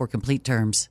for complete terms.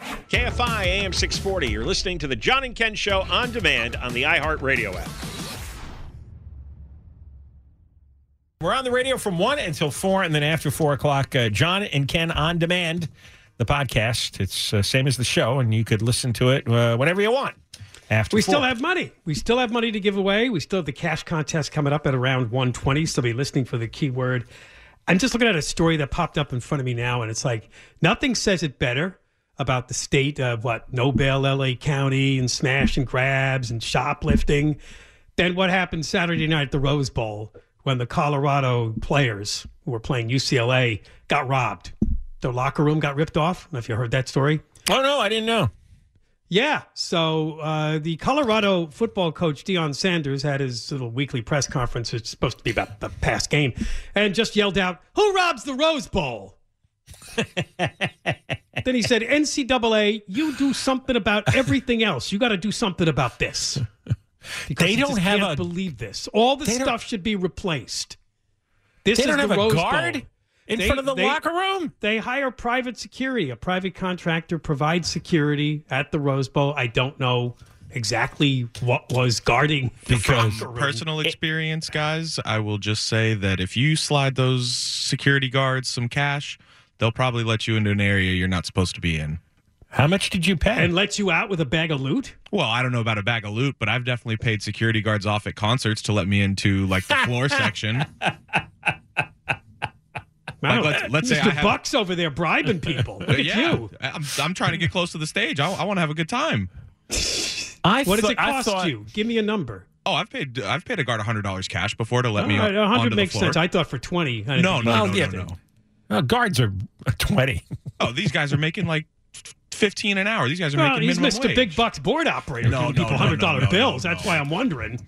KFI AM 640. You're listening to the John and Ken Show on demand on the iHeartRadio app. We're on the radio from 1 until 4, and then after 4 o'clock, uh, John and Ken on demand, the podcast. It's uh, same as the show, and you could listen to it uh, whenever you want. After we four. still have money. We still have money to give away. We still have the cash contest coming up at around 120. So be listening for the keyword. I'm just looking at a story that popped up in front of me now, and it's like nothing says it better about the state of what no bail, LA County, and smash and grabs and shoplifting Then what happened Saturday night at the Rose Bowl when the Colorado players who were playing UCLA got robbed. Their locker room got ripped off. I don't know if you heard that story. Oh, no, I didn't know. Yeah. So uh, the Colorado football coach Deion Sanders had his little weekly press conference. It's supposed to be about the past game, and just yelled out, "Who robs the Rose Bowl?" then he said, "NCAA, you do something about everything else. You got to do something about this." Because They don't have can't a- believe this. All the stuff should be replaced. This They is don't the have a guard Bowl. in They- front of the they- locker room? They hire private security. A private contractor provides security at the Rose Bowl. I don't know exactly what was guarding the From locker room. personal experience, guys, I will just say that if you slide those security guards some cash, they'll probably let you into an area you're not supposed to be in. How much did you pay? and lets you out with a bag of loot. Well, I don't know about a bag of loot, but I've definitely paid security guards off at concerts to let me into like the floor section. Wow, let's- let's say Mr. I have- Bucks over there bribing people. Look at yeah, you. I'm, I'm trying to get close to the stage. I, I want to have a good time. I What does it cost thought- you? Give me a number. Oh, I've paid I've paid a guard hundred dollars cash before to let me All on, right, 100 onto the makes floor. sense. I thought for 20. I didn't no, think no, you- no, Oh, no, yeah, no, Uh, guards are 20. Oh, these guys are making like fifteen an hour. These guys are Well, making he's minimum Mr. wage. Big Bucks board operator No, giving no, people hundred dollar no, no, bills. That's why I'm wondering.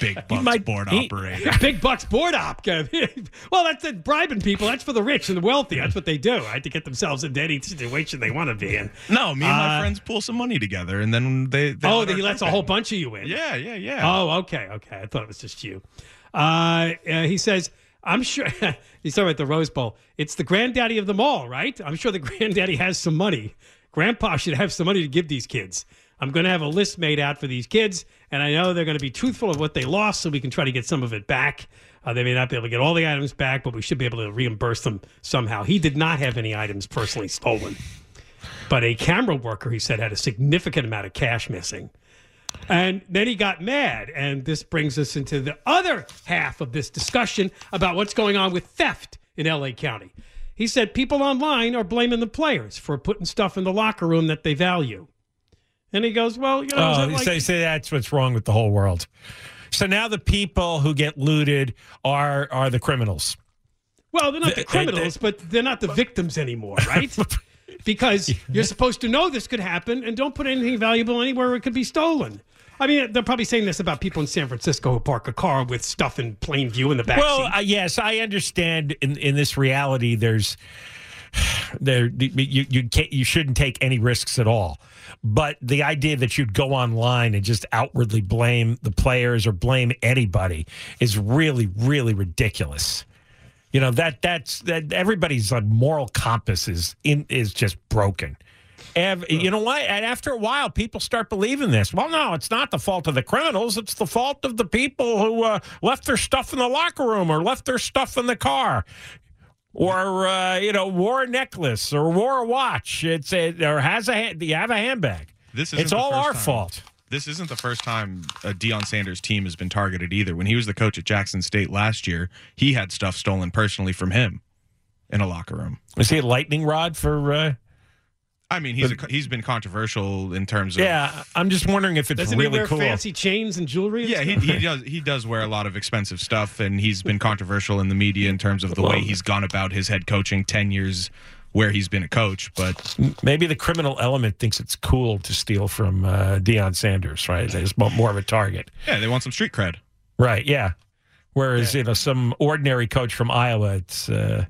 Big bucks might- board he- operator. Big Bucks board op. well, that's it. Bribing people. That's for the rich and the wealthy. That's what they do. Right to get themselves into any situation they want to be in. No, me and my Uh, friends pull some money together, and then they. they Oh, let he lets a whole bunch of you in. Yeah, yeah, yeah. Oh, okay, okay. I thought it was just you. Uh, uh, he says, I'm sure he's talking about the Rose Bowl. It's the granddaddy of them all, right? I'm sure the granddaddy has some money. Grandpa should have some money to give these kids. I'm going to have a list made out for these kids, and I know they're going to be truthful of what they lost so we can try to get some of it back. Uh, they may not be able to get all the items back, but we should be able to reimburse them somehow. He did not have any items personally stolen, but a camera worker, he said, had a significant amount of cash missing. And then he got mad. And this brings us into the other half of this discussion about what's going on with theft in LA County. He said people online are blaming the players for putting stuff in the locker room that they value. And he goes, Well, you know, Oh, like- say, say that's what's wrong with the whole world. So now the people who get looted are are the criminals. well, they're not the Th- criminals, but they're not the victims anymore, right? because you're supposed to know this could happen and don't put anything valuable anywhere it could be stolen. I mean, they're probably saying this about people in San Francisco who park a car with stuff in plain view in the back Well, seat. uh, yes, I understand. In in this reality, there's there you you can't you shouldn't take any risks at all. But the idea that you'd go online and just outwardly blame the players or blame anybody is really really ridiculous. You know that that's that everybody's like moral compass is in is just broken. And you know what? And after a while, people start believing this. Well, no, it's not the fault of the criminals. It's the fault of the people who uh, left their stuff in the locker room or left their stuff in the car, or uh, you know, wore a necklace or wore a watch. It's a, or has a you have a handbag. This isn't it's all our time. fault. This isn't the first time a Deion Sanders team has been targeted either. When he was the coach at Jackson State last year, he had stuff stolen personally from him in a locker room. Is he a lightning rod for? Uh, I mean, he's a, he's been controversial in terms of yeah, I'm just wondering if it's Doesn't really he wear cool. fancy chains and jewelry? and Yeah, he, he does. He does wear a lot of expensive stuff, and he's been controversial in the media in terms of the way he's gone about his head coaching ten years where he's been a coach. But Maybe the criminal element thinks it's cool to steal from uh, Deion Sanders, right? There's mo- more of a target. yeah, they want some street cred. Right. Yeah. Whereas you know some ordinary coach from Iowa, it's uh,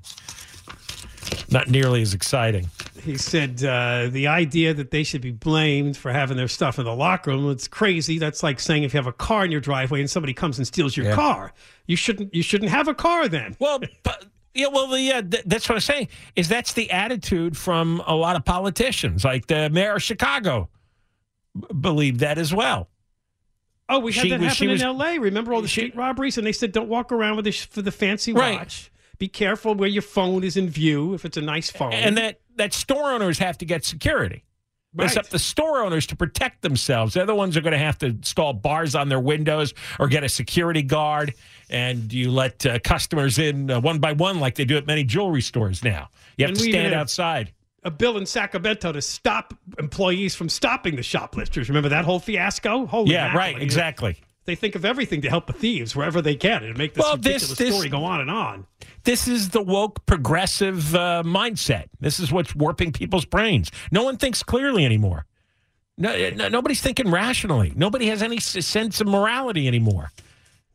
not nearly as exciting. He said uh, the idea that they should be blamed for having their stuff in the locker room, it's crazy. That's like saying if you have a car in your driveway and somebody comes and steals your Yeah. car, you shouldn't you shouldn't have a car then. Well, but, yeah. Well, the, yeah. Th- that's what I'm saying. Is that's the attitude from a lot of politicians, like the mayor of Chicago, b- believe that as well. Oh, we had She that was- happen in was- L.A. Remember all the she- street robberies, and they said don't walk around with this for the fancy Right. watch. Be careful where your phone is in view if it's a nice phone. And that that store owners have to get security. It's up to the store owners to protect themselves. They're the ones who are going to have to install bars on their windows or get a security guard. And you let uh, customers in uh, one by one, like they do at many jewelry stores now. You have And to stand outside. a bill in Sacramento to stop employees from stopping the shoplifters. Remember that whole fiasco? Holy Yeah, mackerel. right, exactly. They think of everything to help the thieves wherever they can and make this Well, this- ridiculous this- story go on and on. This is the woke progressive uh, mindset. This is what's warping people's brains. No one thinks clearly anymore. No, no, nobody's thinking rationally. Nobody has any sense of morality anymore.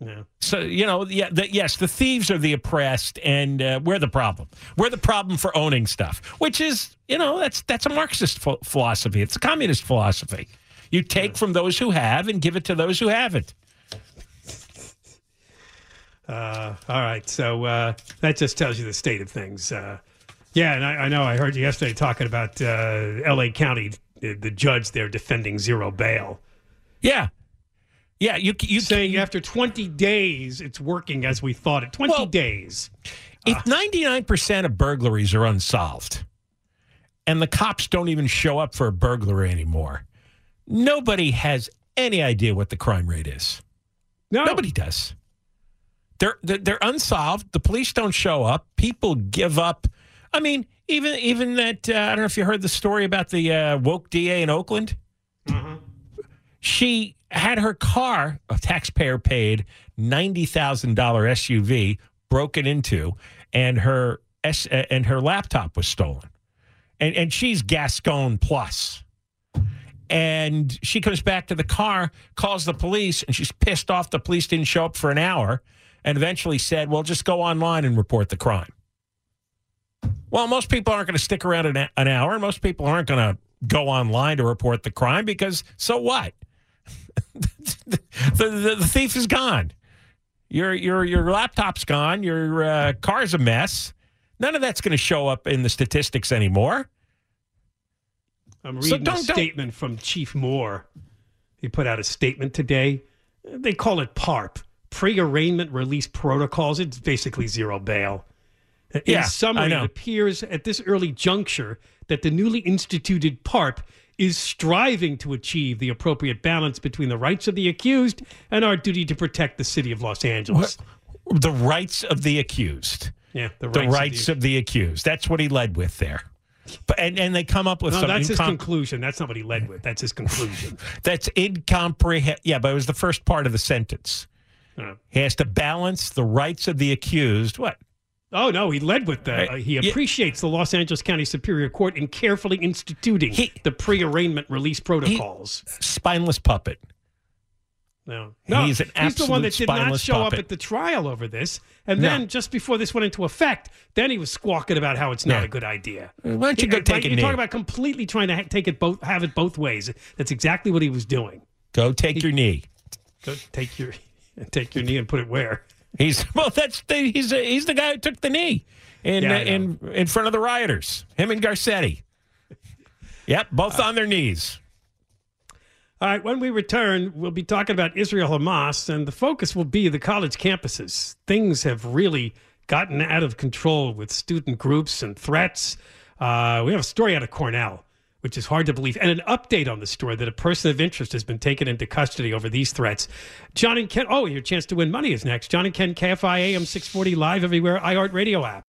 Yeah. So you know, yeah, the, yes, the thieves are the oppressed, and uh, we're the problem. We're the problem for owning stuff, which is, you know, that's that's a Marxist ph- philosophy. It's a communist philosophy. You take from those who have and give it to those who haven't. Uh, all right. So uh, that just tells you the state of things. Uh, yeah, and I, I know I heard you yesterday talking about uh, L.A. County, the, the judge there defending zero bail, Yeah, yeah. You you saying after 20 days it's working as we thought it. 20 Well- days. If 99% of burglaries are unsolved and the cops don't even show up for a burglary anymore, nobody has any idea what the crime rate is. No, Nobody does. They're, they're they're unsolved. The police don't show up. People give up. I mean, even even that. Uh, I don't know if you heard the story about the uh, woke DA in Oakland. She had her car, a taxpayer paid ninety thousand dollar SUV, broken into, and her S, uh, and her laptop was stolen, and and she's Gascon plus. And she comes back to the car, calls the police, and she's pissed off the police didn't show up for an hour, and eventually said, "Well, just go online and report the crime." Well, most people aren't going to stick around an, an hour, and most people aren't going to go online to report the crime because so what? the, the, the thief is gone. Your your your laptop's gone. Your uh, car's a mess. None of that's going to show up in the statistics anymore. I'm So reading don't- a don't- statement from Chief Moore. He put out a statement today. They call it PARP, pre-arraignment release protocols. It's basically zero bail. In Yeah, summary, it appears at this early juncture that the newly instituted PARP is striving to achieve the appropriate balance between the rights of the accused and our duty to protect the city of Los Angeles. The rights of the accused. Yeah, the The rights, rights, of the, of, the accused. That's what he led with there. But and, and they come up with no, something that's his incom- conclusion. That's not what he led with. That's his conclusion. that's incomprehensible. Yeah, but it was the first part of the sentence. Uh, He has to balance the rights of the accused. What? Oh no, he led with that. Uh, he Yeah. appreciates the Los Angeles County Superior Court in carefully instituting He- the pre-arraignment release protocols. Spineless puppet. no, no, He's an the one that did not show up at the trial over this. And No. then just before this went into effect, then he was squawking about how it's not Yeah. a good idea. Why don't you go Like, take a you knee? talk about completely trying to ha- take it both, have it both ways. That's exactly what he was doing. Go take your knee. Go take your take your knee and put it where. He's well. That's the, he's a, he's the guy who took the knee in Yeah, I uh, in in front of the rioters. Him and Garcetti. Yep, both uh, on their knees. All right, when we return, we'll be talking about Israel Hamas, and the focus will be the college campuses. Things have really gotten out of control with student groups and threats. Uh, we have a story out of Cornell, which is hard to believe, and an update on the story that a person of interest has been taken into custody over these threats. John and Ken, oh, your chance to win money is next. John and Ken, KFI AM 640 live everywhere, iHeart Radio app.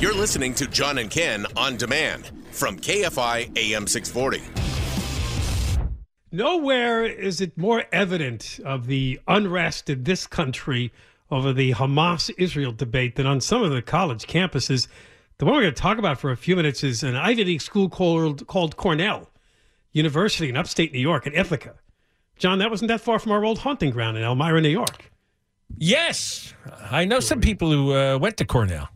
You're listening to John and Ken on demand from KFI AM 640. Nowhere is it more evident of the unrest in this country over the Hamas Israel debate than on some of the college campuses. The one we're going to talk about for a few minutes is an Ivy League school called, called Cornell University in upstate New York in Ithaca. John, that wasn't that far from our old hunting ground in Elmira, New York. Yes, I know some people who uh, went to Cornell.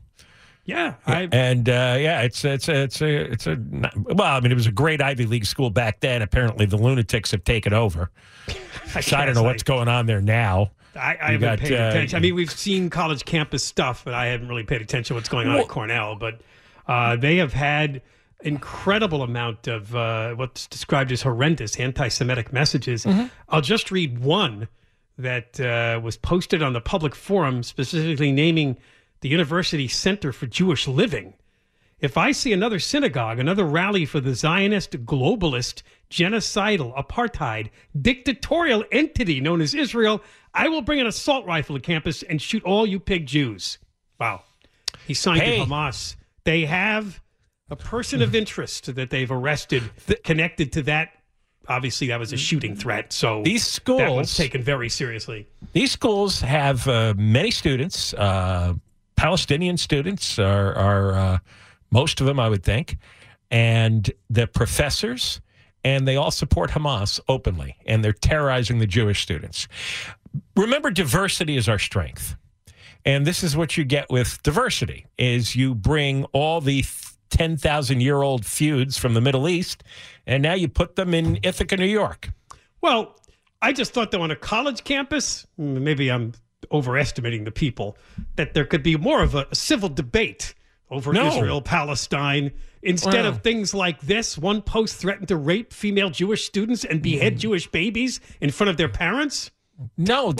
Yeah, I, And uh, yeah, it's it's a, it's a it's a well, I mean, it was a great Ivy League school back then. Apparently, the lunatics have taken over. I, So I don't know what's going on there now. I, I haven't got, paid uh, attention. I mean, we've seen college campus stuff, but I haven't really paid attention to what's going on Well- at Cornell. But uh, they have had incredible amount of uh, what's described as horrendous anti-Semitic messages. Mm-hmm. I'll just read one that uh, was posted on the public forum, specifically naming the University Center for Jewish Living. If I see another synagogue, another rally for the Zionist, globalist, genocidal, apartheid, dictatorial entity known as Israel, I will bring an assault rifle to campus and shoot all you pig Jews. Wow. He signed Hey. to Hamas. They have a person of interest that they've arrested connected to that. Obviously, that was a shooting threat. So These that was schools- taken very seriously. These schools have uh, many students. Uh, Palestinian students are, are uh, most of them, I would think, and the professors, and they all support Hamas openly, and they're terrorizing the Jewish students. Remember, diversity is our strength, and this is what you get with diversity: is you bring all the ten thousand year old feuds from the Middle East, and now you put them in Ithaca, New York. Well, I just thought that on a college campus, mm, maybe I'm overestimating the people, that there could be more of a civil debate over No. Israel, Palestine, instead Wow. of things like this. One post threatened to rape female Jewish students and Mm. behead Jewish babies in front of their parents. No,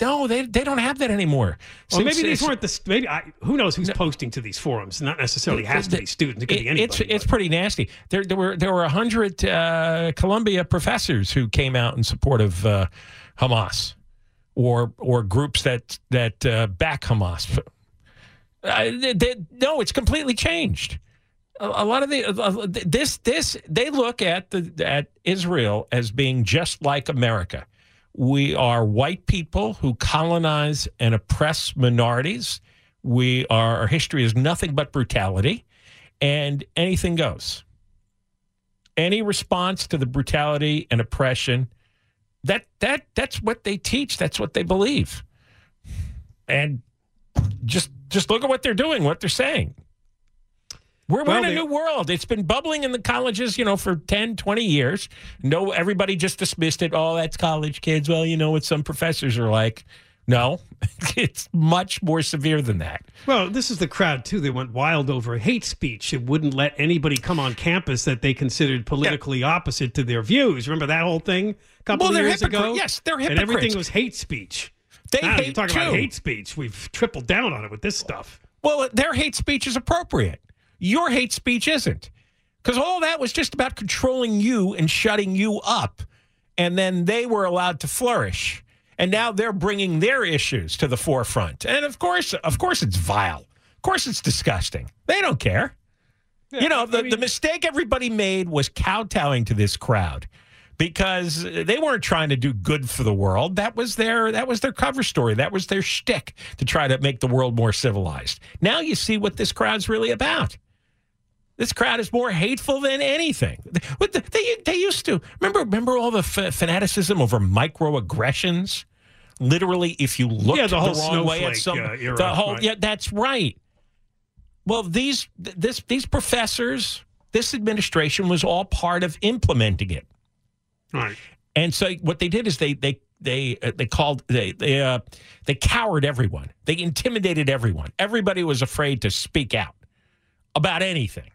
no, they they don't have that anymore. Well, Since maybe these weren't the maybe I, who knows who's posting to these forums. Not necessarily has to be students. It could be It- anybody. it's it's pretty nasty. There there were there were a hundred uh, Columbia professors who came out in support of uh, Hamas, or or groups that that uh, back Hamas. Uh, they, they- no, it's completely changed. A, a lot of the uh, this this they look at the at Israel as being just like America. We are white people who colonize and oppress minorities. We are our history is nothing but brutality, and anything goes. Any response to the brutality and oppression, that that that's what they teach. That's what they believe. And just just look at what they're doing, what they're saying. We're, Well, we're in a new world. It's been bubbling in the colleges, you know, for 10, 20 years. No, everybody just dismissed it. Oh, that's college kids. Well, you know what some professors are like. No, it's much more severe than that. Well, this is the crowd too. They went wild over hate speech. It wouldn't let anybody come on campus that they considered politically opposite to their views. Remember that whole thing a couple Well, of they're years hypocrite- ago? yes, they're hypocrites. And everything was hate speech. They now, you hate talk about hate speech. We've tripled down on it with this stuff. Well, their hate speech is appropriate. Your hate speech isn't. Because all that was just about controlling you and shutting you up. And then they were allowed to flourish. And now they're bringing their issues to the forefront. And of course, of course, it's vile. Of course, it's disgusting. They don't care. you know, the, the mistake everybody made was kowtowing to this crowd because they weren't trying to do good for the world. That was their that was their cover story. That was their shtick to try to make the world more civilized. Now you see what this crowd's really about. This crowd is more hateful than anything. They they used to remember remember all the f- fanaticism over microaggressions. Literally, if you look Yeah, the whole wrong way at some, uh, era, the whole right. yeah, that's right. Well, these this these professors, this administration was all part of implementing it. Right. And so what they did is they they they uh, they called they they uh, they cowered everyone. They intimidated everyone. Everybody was afraid to speak out about anything.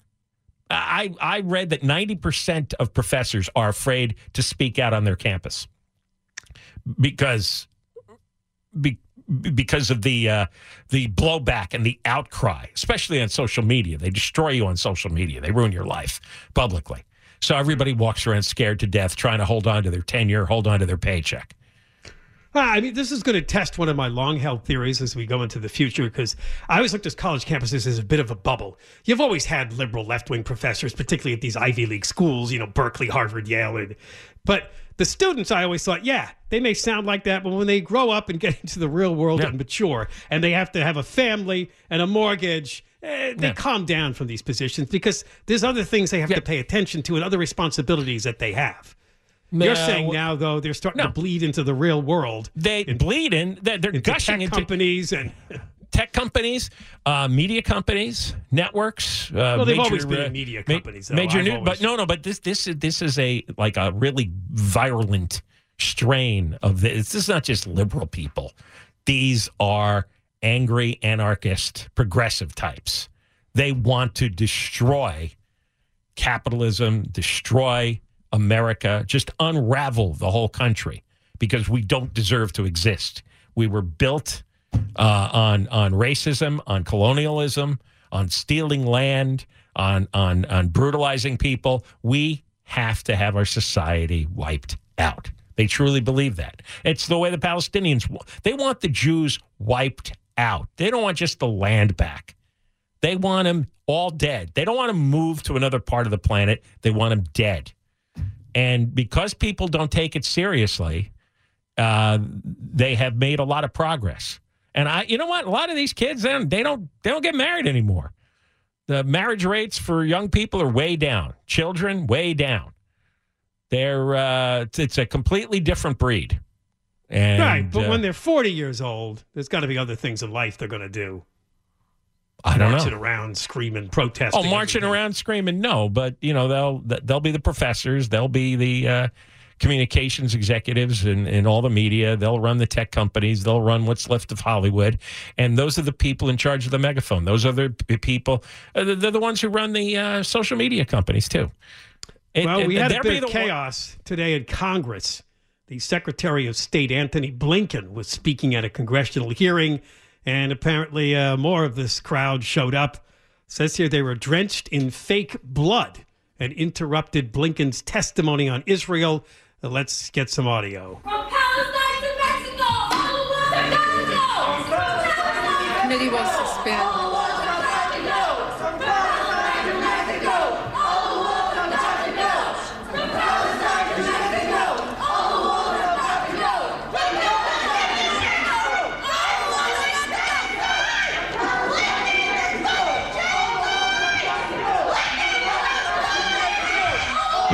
I I read that 90% of professors are afraid to speak out on their campus because be, because of the uh, the blowback and the outcry, especially on social media. They destroy you on social media. They ruin your life publicly. So everybody walks around scared to death, trying to hold on to their tenure, hold on to their paycheck. I mean, this is going to test one of my long held theories as we go into the future because I always looked at college campuses as a bit of a bubble. You've always had liberal left wing professors, particularly at these Ivy League schools, you know, Berkeley, Harvard, Yale. And, but the students, I always thought, yeah, they may sound like that, but when they grow up and get into the real world and mature and they have to have a family and a mortgage, eh, they calm down from these positions because there's other things they have to pay attention to and other responsibilities that they have. You're saying now, though, they're starting No. to bleed into the real world. They bleed in. They're, they're into gushing tech into companies and tech companies, uh, media companies, networks. Uh, Well, they've major, always been uh, media companies, though. Major I've new, always- but no, no. But this, this is this is a like a really virulent strain of this. This is not just liberal people. These are angry anarchist, progressive types. They want to destroy capitalism, destroy America, just unravel the whole country because we don't deserve to exist. We were built uh, on on racism, on colonialism, on stealing land, on on on brutalizing people. We have to have our society wiped out. They truly believe that. It's the way the Palestinians they want the Jews wiped out. They don't want just the land back. They want them all dead. They don't want them moved to another part of the planet. They want them dead. And because people don't take it seriously, uh, they have made a lot of progress. And I, you know what? A lot of these kids, they don't, they don't, they don't get married anymore. The marriage rates for young people are way down. Children, way down. They're, uh, it's, a completely different breed. And, right. But uh, when they're 40 years old, there's got to be other things in life they're going to do. I don't know. Marching know. around, screaming, protesting. Oh, marching everything. around screaming no, but you know they'll they'll be the professors, they'll be the uh, communications executives and, and all the media. They'll run the tech companies. They'll run what's left of Hollywood, and those are the people in charge of the megaphone. Those are the people. Uh, they're, the ones who run the uh, social media companies too. It- Well, we had a bit of the one- chaos today in Congress. The Secretary of State, Antony Blinken, was speaking at a congressional hearing, and apparently uh, more of this crowd showed up. Says here they were drenched in fake blood and interrupted Blinken's testimony on Israel. Uh, let's get some audio. From Palestine to Mexico, all the world to Gaza. Committee was suspended.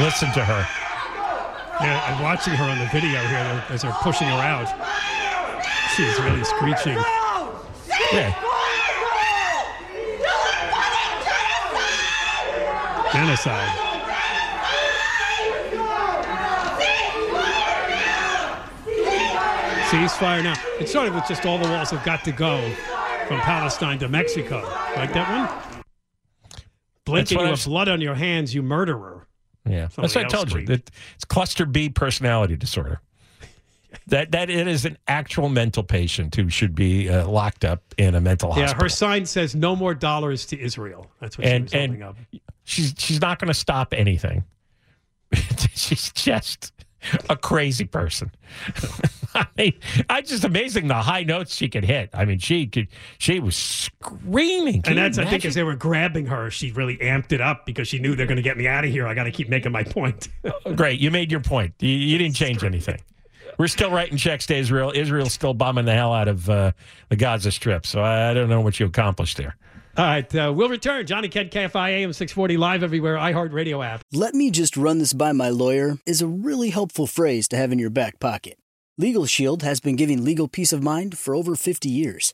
Listen to her. Yeah, I'm watching her on the video here as they're pushing her out. She's really screeching. Yeah. Genocide. ceasefire now. It started with just all the walls have got to go from Palestine to Mexico. Like that one? Blinken what you have blood on your hands, you murderer. Yeah, that's what I told you. screamed. That it's cluster B personality disorder. That that it is an actual mental patient who should be uh, locked up in a mental Yeah, hospital. Yeah, her sign says no more dollars to Israel. That's what and she was holding up. she's she's not going to stop anything. she's just a crazy person. I mean, I just amazing the high notes she could hit. I mean, she could she was screaming. Can And that's, I think, as they were grabbing her, she really amped it up because she knew they're going to get me out of here. I got to keep making my point. Great. You made your point. You, you didn't change anything. We're still writing checks to Israel. Israel's still bombing the hell out of uh, the Gaza Strip. So I, I don't know what you accomplished there. All right, uh, we'll return. Johnny Kent, KFI AM 640, live everywhere, iHeartRadio app. Let me just run this by my lawyer is a really helpful phrase to have in your back pocket. Legal Shield has been giving legal peace of mind for over 50 years.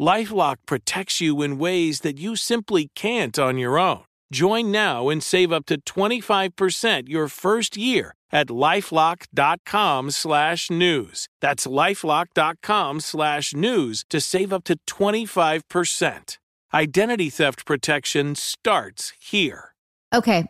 Lifelock protects you in ways that you simply can't on your own. Join now and save up to 25% your first year at lifelock.com slash news. That's lifelock.com slash news to save up to 25%. Identity theft protection starts here. Okay.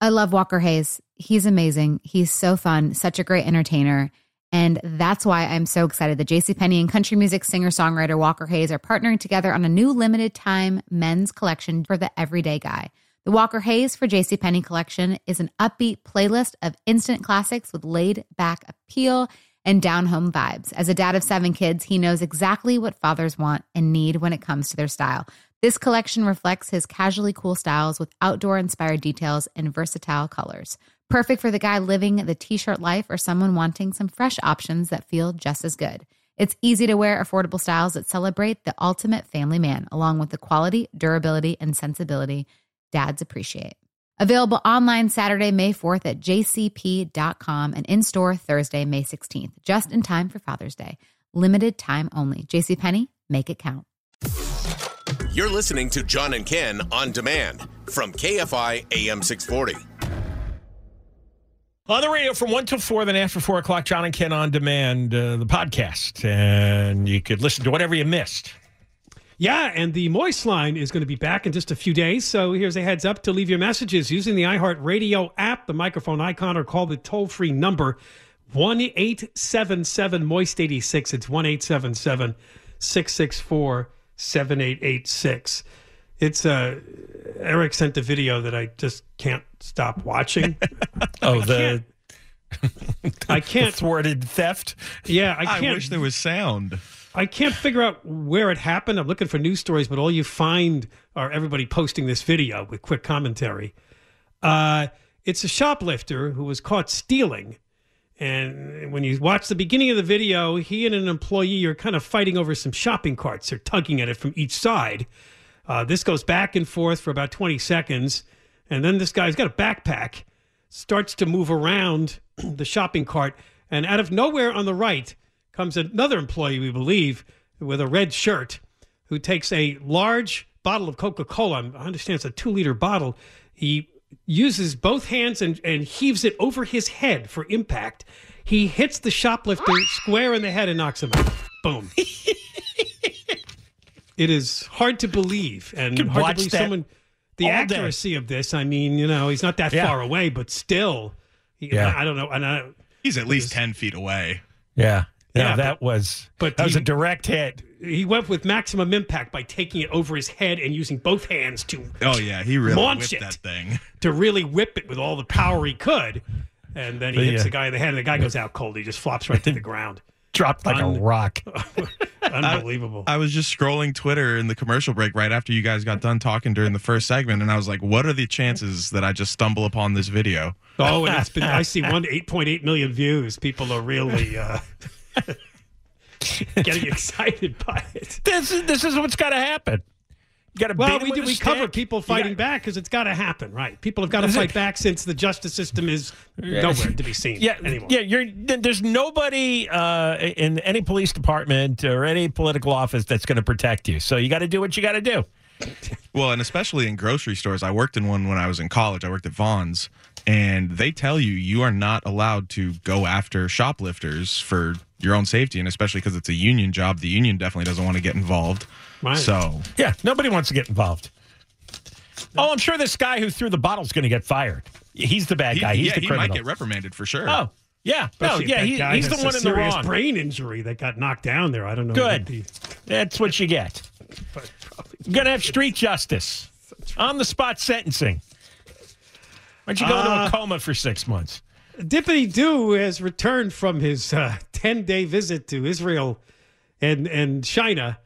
I love Walker Hayes. He's amazing. He's so fun, such a great entertainer. And that's why I'm so excited that JCPenney and country music singer songwriter Walker Hayes are partnering together on a new limited time men's collection for the everyday guy. The Walker Hayes for JCPenney collection is an upbeat playlist of instant classics with laid back appeal and down home vibes. As a dad of seven kids, he knows exactly what fathers want and need when it comes to their style. This collection reflects his casually cool styles with outdoor inspired details and versatile colors. Perfect for the guy living the t shirt life or someone wanting some fresh options that feel just as good. It's easy to wear, affordable styles that celebrate the ultimate family man, along with the quality, durability, and sensibility dads appreciate. Available online Saturday, May 4th at jcp.com and in store Thursday, May 16th, just in time for Father's Day. Limited time only. JCPenney, make it count. You're listening to John and Ken on demand from KFI AM 640. On the radio from 1 till 4, then after 4 o'clock, John and Ken on demand, uh, the podcast. And you could listen to whatever you missed. Yeah, and the Moist line is going to be back in just a few days. So here's a heads up to leave your messages using the iHeart Radio app, the microphone icon, or call the toll free number 1 877 Moist 86. It's 1 877 664 7886. It's uh, Eric sent a video that I just can't stop watching. Oh, the, I can't. thwarted theft. Yeah, I I, can't. I wish there was sound. I can't figure out where it happened. I'm looking for news stories, but all you find are everybody posting this video with quick commentary. Uh, it's a shoplifter who was caught stealing, And when you watch the beginning of the video, he and an employee are kind of fighting over some shopping carts. They're tugging at it from each side. Uh, this goes back and forth for about 20 seconds. And then this guy's got a backpack, starts to move around the shopping cart. And out of nowhere on the right comes another employee, we believe, with a red shirt, who takes a large bottle of Coca Cola. I understand it's a two liter bottle. He uses both hands and, and heaves it over his head for impact. He hits the shoplifter square in the head and knocks him out. Boom. it is hard to believe and Could hard to believe someone the all day. accuracy of this. I mean, you know, he's not that Yeah. far away, but still, he- Yeah. I don't know. And I, He's at least 10 feet away. Yeah. Yeah, Yeah, that was but that was a direct hit. he went with maximum impact by taking it over his head and using both hands to Oh, yeah. He really Launch whipped it. that thing. to really whip it with all the power he could. And then he But hits yeah. the guy in the head, and the guy goes out cold. He just flops right to the ground. Dropped like Un- a rock. Unbelievable. I was just scrolling Twitter in the commercial break right after you guys got done talking during the first segment, and I was like, what are the chances that I just stumble upon this video? oh, and it's been, I see one 8.8 million views. People are really uh, getting excited by it. This is this is what's got to happen. You got to Well, we him do. We cover people fighting got- back because it's got to happen, right? People have got to Is it- fight back since the justice system is nowhere to be seen Yeah, anymore. yeah. You're there's nobody uh, in any police department or any political office that's going to protect you. So you got to do what you got to do. Well, and especially in grocery stores. I worked in one when I was in college. I worked at Vons, and they tell you you are not allowed to go after shoplifters for your own safety, and especially because it's a union job. The union definitely doesn't want to get involved. Right. So, Yeah, nobody wants to get involved. Oh, I'm sure this guy who threw the bottle's going to get fired. He's the bad he, guy. He's yeah, the he might get reprimanded for sure. oh, yeah. No, Especially if yeah. He, he's the one a in the serious wrong. brain injury that got knocked down there. I don't know. Good. what the- That's what you get. but probably- You're going to have street justice, on the spot sentencing. Why don't you go into Uh, a coma for six months? Dippity Doo has returned from his uh, 10 day visit to Israel and, and China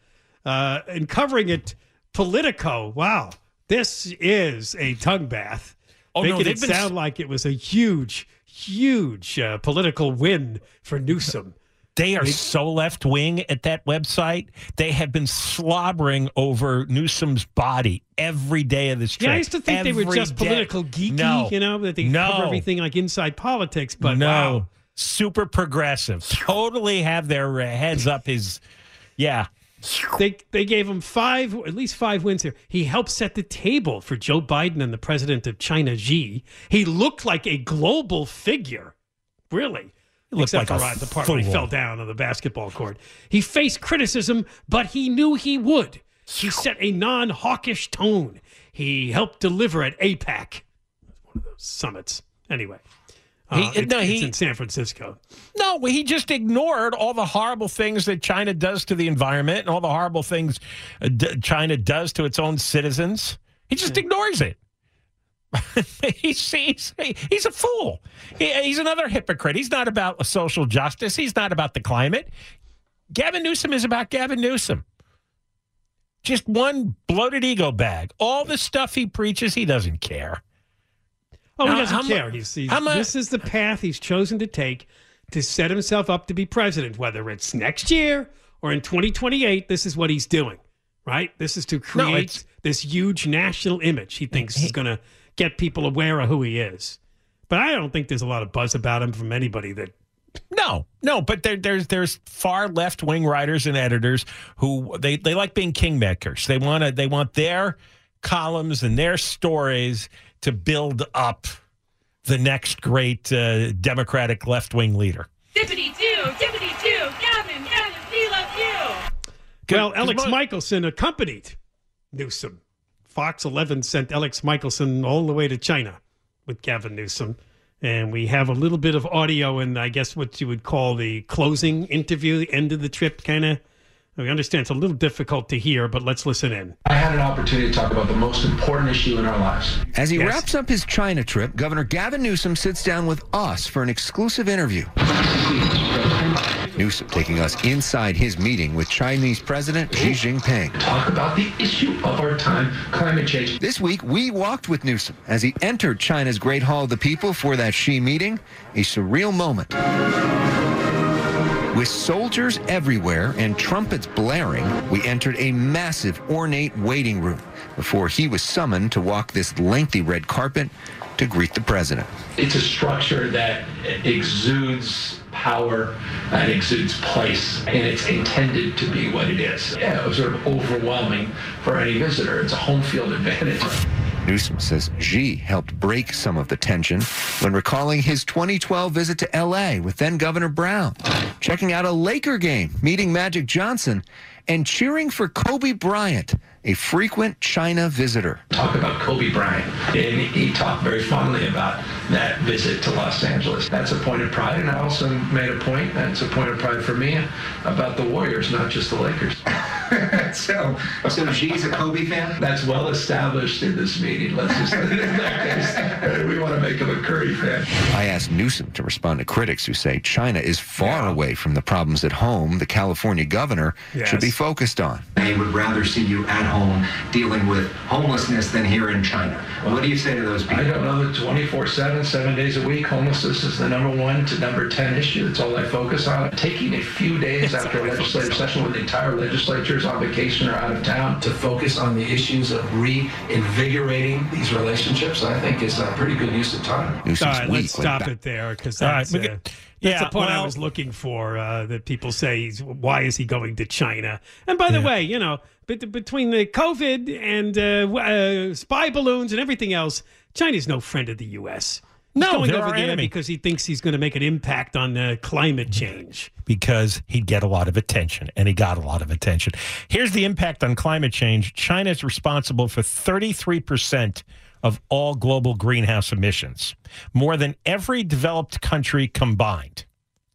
uh, and covering it Politico. Wow. This is a tongue bath. Oh, Making they've it been- sound like it was a huge, huge uh, political win for Newsom. They are so left wing at that website. They have been slobbering over Newsom's body every day of this trip. Yeah, I used to think they were just day. political geeky, No. you know, that they No. cover everything like inside politics. But no, wow. super progressive. Totally have their uh, heads up his. Yeah, They they gave him five, at least five wins here. He helped set the table for Joe Biden and the president of China, Xi. He looked like a global figure, really. He looked Except like for a uh, the part when he fell down on the basketball court. He faced criticism, but he knew he would. He set a non-hawkish tone. He helped deliver at APEC, one of those summits. Anyway, uh, He- it's- no, it's he- in San Francisco. no, he just ignored all the horrible things that China does to the environment and all the horrible things uh, d- China does to its own citizens. He just ignores it. he's, he's, he's a fool. He, he's another hypocrite. He's not about social justice. He's not about the climate. Gavin Newsom is about Gavin Newsom. Just one bloated ego bag. All the stuff he preaches, he doesn't care. Oh, he doesn't mu- care. He's, he's, mu- this is the path he's chosen to take to set himself up to be president, whether it's next year or in 2028. This is what he's doing, right? This is to create it's- this huge national image he thinks is going to get people aware of who he is. But I don't think there's a lot of buzz about him from anybody that. No, no, but there, there's there's far left wing writers and editors who they, they like being kingmakers. They want to they want their columns and their stories to build up the next great uh, Democratic left wing leader. Dippity doo, dippity doo, Gavin, Gavin, we love you. Well, Alex mo- Michaelsen accompanied Newsom. Fox 11 sent Alex Michaelsen all the way to China with Gavin Newsom. And we have a little bit of audio and I guess what you would call the closing interview, the end of the trip, kind of. We understand it's a little difficult to hear, but let's listen in. I had an opportunity to talk about the most important issue in our lives. As he Yes. wraps up his China trip, Governor Gavin Newsom sits down with us for an exclusive interview. Newsom taking us inside his meeting with Chinese President Xi Jinping. Talk about the issue of our time, climate change. This week, we walked with Newsom as he entered China's Great Hall of the People for that Xi meeting, a surreal moment. With soldiers everywhere and trumpets blaring, we entered a massive, ornate waiting room before he was summoned to walk this lengthy red carpet to greet the president. It's a structure that exudes power and exudes place, and it's intended to be what it is. Yeah, it was sort of overwhelming for any visitor. It's a home field advantage. Newsom says Xi helped break some of the tension when recalling his 2012 visit to L.A. with then Governor Brown, checking out a Laker game, meeting Magic Johnson, and cheering for Kobe Bryant, a frequent China visitor. Talk about Kobe Bryant, and he talked very fondly about that visit to Los Angeles. That's a point of pride, and I also made a point, that's a point of pride for me, about the Warriors, not just the Lakers. so, so Xi's a Kobe fan? That's well established in this meeting. Let's just, in that case, we want to make him a Curry fan. I asked Newsom to respond to critics who say China is far away from the problems at home the California governor should be focused on. They would rather see you at home dealing with homelessness than here in China. what do you say to those people? I don't know that 24 7, seven days a week, homelessness is the number one to number 10 issue. That's all I focus on. Taking a few days after a legislative session when the entire legislature is on vacation or out of town to focus on the issues of reinvigorating these relationships, I think is a pretty good use of time. All right, let's stop it there because that's... All right, that's, we get- that's yeah, the point I was looking for. Uh, that people say, he's, "Why is he going to China?" And by the way, you know, bet- between the COVID and uh, uh, spy balloons and everything else, China's no friend of the U.S. He's No, going over there enemy. because he thinks he's going to make an impact on uh, climate change. because he'd get a lot of attention, and he got a lot of attention. Here's the impact on climate change China is responsible for 33% of all global greenhouse emissions, more than every developed country combined.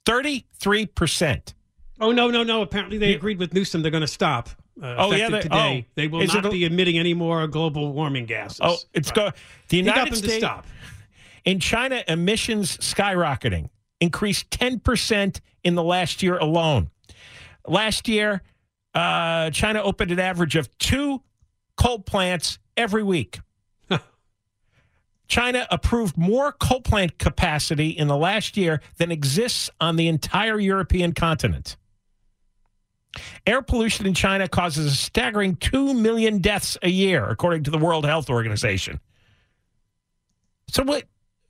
33%. Oh no, no, no! Apparently, they agreed with Newsom. They're going to stop. Uh, Oh, yeah, they- today. oh. they will not it be emitting any more global warming gases. Oh, it's go. The United States stop. in China emissions skyrocketing increased 10% in the last year alone. Last year, uh, China opened an average of two coal plants every week. China approved more coal plant capacity in the last year than exists on the entire European continent. Air pollution in China causes a staggering 2 million deaths a year, according to the World Health Organization. So what?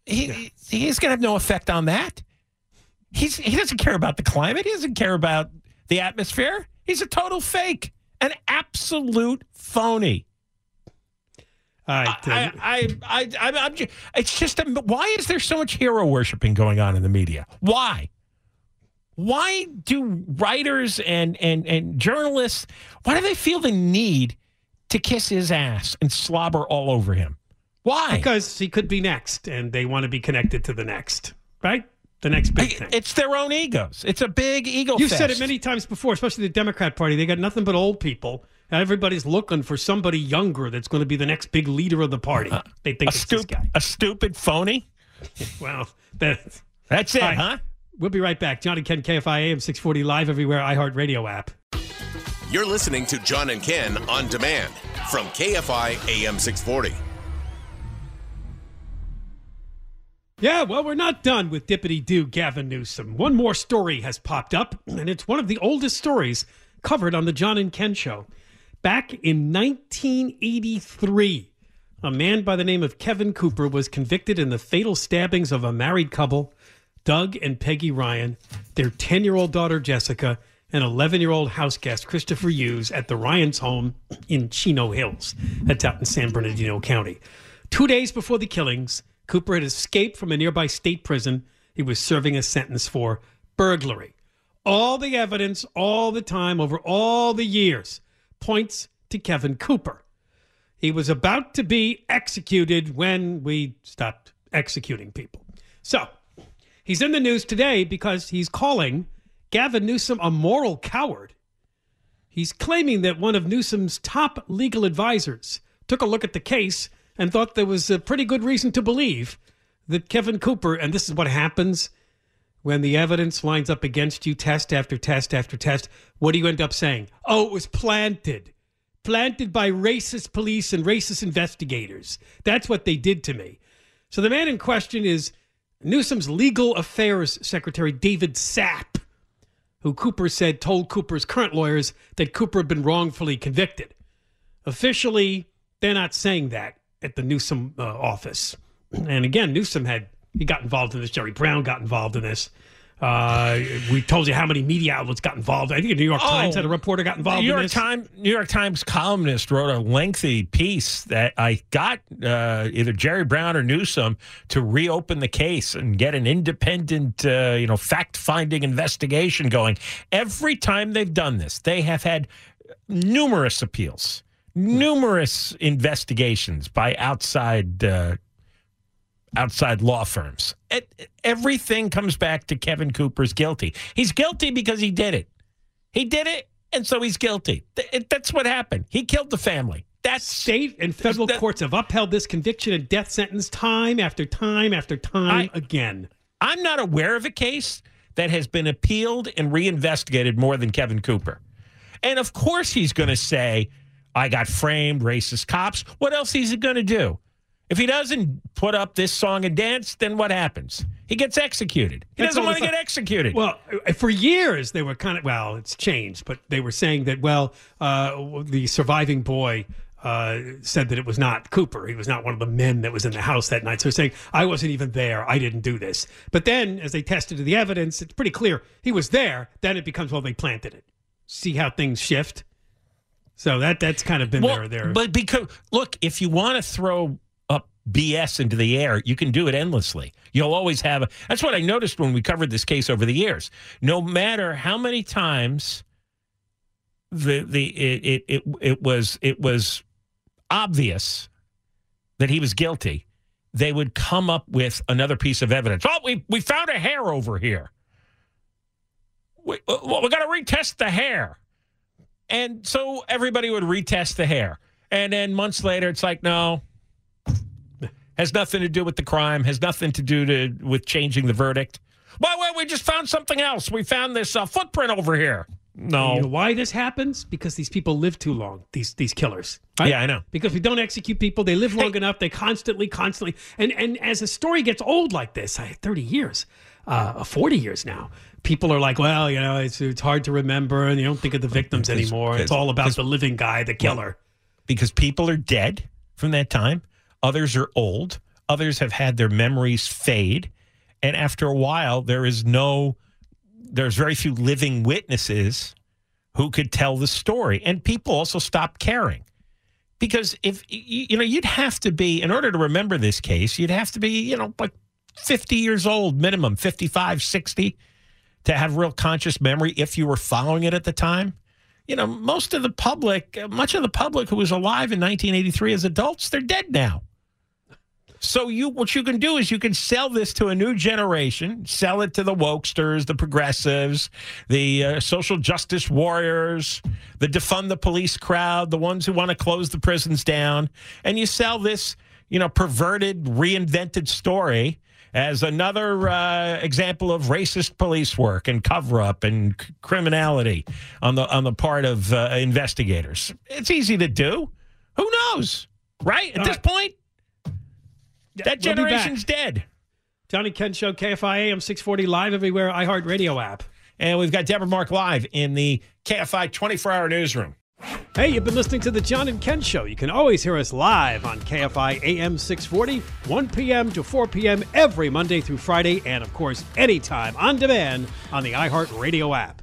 He he's going to have no effect on that. He's he doesn't care about the climate. He doesn't care about the atmosphere. He's a total fake, an absolute phony. I, I, I, I, I, I'm just, it's just, a, why is there so much hero worshiping going on in the media? Why? Why do writers and, and, and journalists, why do they feel the need to kiss his ass and slobber all over him? Why? Because he could be next, and they want to be connected to the next, right? The next big thing. It's their own egos. It's a big ego You've said it many times before, especially the Democrat Party. They got nothing but old people. Everybody's looking for somebody younger that's going to be the next big leader of the party. They think Uh, a, it's this stup- guy. a stupid phony? Well, that, That's it, All right. huh? We'll be right back. John and Ken, KFI AM 640 live everywhere, iHeartRadio app. You're listening to John and Ken on demand from KFI AM 640. Yeah, well, we're not done with Dippity Doo Gavin Newsom. One more story has popped up, and it's one of the oldest stories covered on the John and Ken show. Back in 1983, a man by the name of Kevin Cooper was convicted in the fatal stabbings of a married couple, Doug and Peggy Ryan, their 10 year old daughter Jessica, and 11 year old house guest Christopher Hughes at the Ryan's home in Chino Hills. That's out in San Bernardino County. Two days before the killings, Cooper had escaped from a nearby state prison he was serving a sentence for burglary. All the evidence, all the time, over all the years, points to Kevin Cooper. He was about to be executed when we stopped executing people. So, he's in the news today because he's calling Gavin Newsom a moral coward. He's claiming that one of Newsom's top legal advisors took a look at the case and thought there was a pretty good reason to believe that Kevin Cooper, and this is what happens when the evidence lines up against you, test after test after test, what do you end up saying? Oh, it was planted. Planted by racist police and racist investigators. That's what they did to me. So the man in question is Newsom's legal affairs secretary, David Sapp, who Cooper said told Cooper's current lawyers that Cooper had been wrongfully convicted. Officially, they're not saying that at the Newsom uh, office. And again, Newsom had he got involved in this. Jerry Brown got involved in this. Uh, we told you how many media outlets got involved. I think the New York Oh, Times had a reporter got involved New York in this. Times New York Times columnist wrote a lengthy piece that I got uh, either Jerry Brown or Newsom to reopen the case and get an independent, uh, you know, fact-finding investigation going. Every time they've done this, they have had numerous appeals, numerous investigations by outside uh, outside law firms. It, everything comes back to Kevin Cooper's guilty. He's guilty because he did it. He did it, and so he's guilty. It- that's what happened. He killed the family. That's State and federal courts have upheld this conviction and death sentence time after time after time again. I'm not aware of a case that has been appealed and reinvestigated more than Kevin Cooper. And of course, he's going to say, I got framed, racist cops. What else is he going to do? If he doesn't put up this song and dance, then what happens? He gets executed. He That's doesn't want to get executed. Well, uh, for years they were kind of well, it's changed, but they were saying that well, uh, the surviving boy uh, said that it was not Cooper. He was not one of the men that was in the house that night. So they're saying I wasn't even there. I didn't do this. But then, as they tested the evidence, it's pretty clear he was there. Then it becomes well, they planted it. See how things shift. So that that's kind of been Well, their their. But because look, if you want to throw BS into the air, you can do it endlessly. You'll always have. A, that's what I noticed when we covered this case over the years. No matter how many times the the it it it, it was it was obvious that he was guilty, they would come up with another piece of evidence. Oh, we we found a hair over here. We, uh, well, we got to retest the hair. And so everybody would retest the hair. And then months later, it's like, no, has nothing to do with the crime, has nothing to do to, with changing the verdict. Well, well, we just found something else. We found this uh, footprint over here. No. You know why this happens? Because these people live too long. These these killers. right? Yeah, I know. Because we don't execute people. They live long enough. They constantly, constantly, and and as a story gets old like this, thirty years, uh, forty years now. People are like, well, you know, it's it's hard to remember, and you don't think of the victims anymore. It's all about the living guy, the killer. because people are dead from that time. Others are old. Others have had their memories fade. And after a while, there is no, there's very few living witnesses who could tell the story. And people also stop caring. Because if, you know, you'd have to be, in order to remember this case, you'd have to be, you know, like 50 years old minimum, 55, 60, to have real conscious memory if you were following it at the time you know, most of the public, much of the public who was alive in 1983 as adults, they're dead now. So you, what you can do is you can sell this to a new generation, sell it to the wokesters, the progressives, the uh, social justice warriors, the defund the police crowd, the ones who want to close the prisons down, and you sell this, you know, perverted, reinvented story as another uh, example of racist police work and cover up and c- criminality on the on the part of uh, investigators. It's easy to do. Who knows, right? At this point, that we'll generation's dead. Johnny Ken Show, KFI AM 640 live everywhere, iHeartRadio app. And we've got Deborah Mark live in the KFI 24 hour newsroom. Hey, you've been listening to the John and Ken Show. You can always hear us live on KFI AM 640, 1 p.m. to 4 p.m. every Monday through Friday, and of course, anytime on demand on the iHeartRadio app.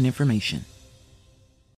important information.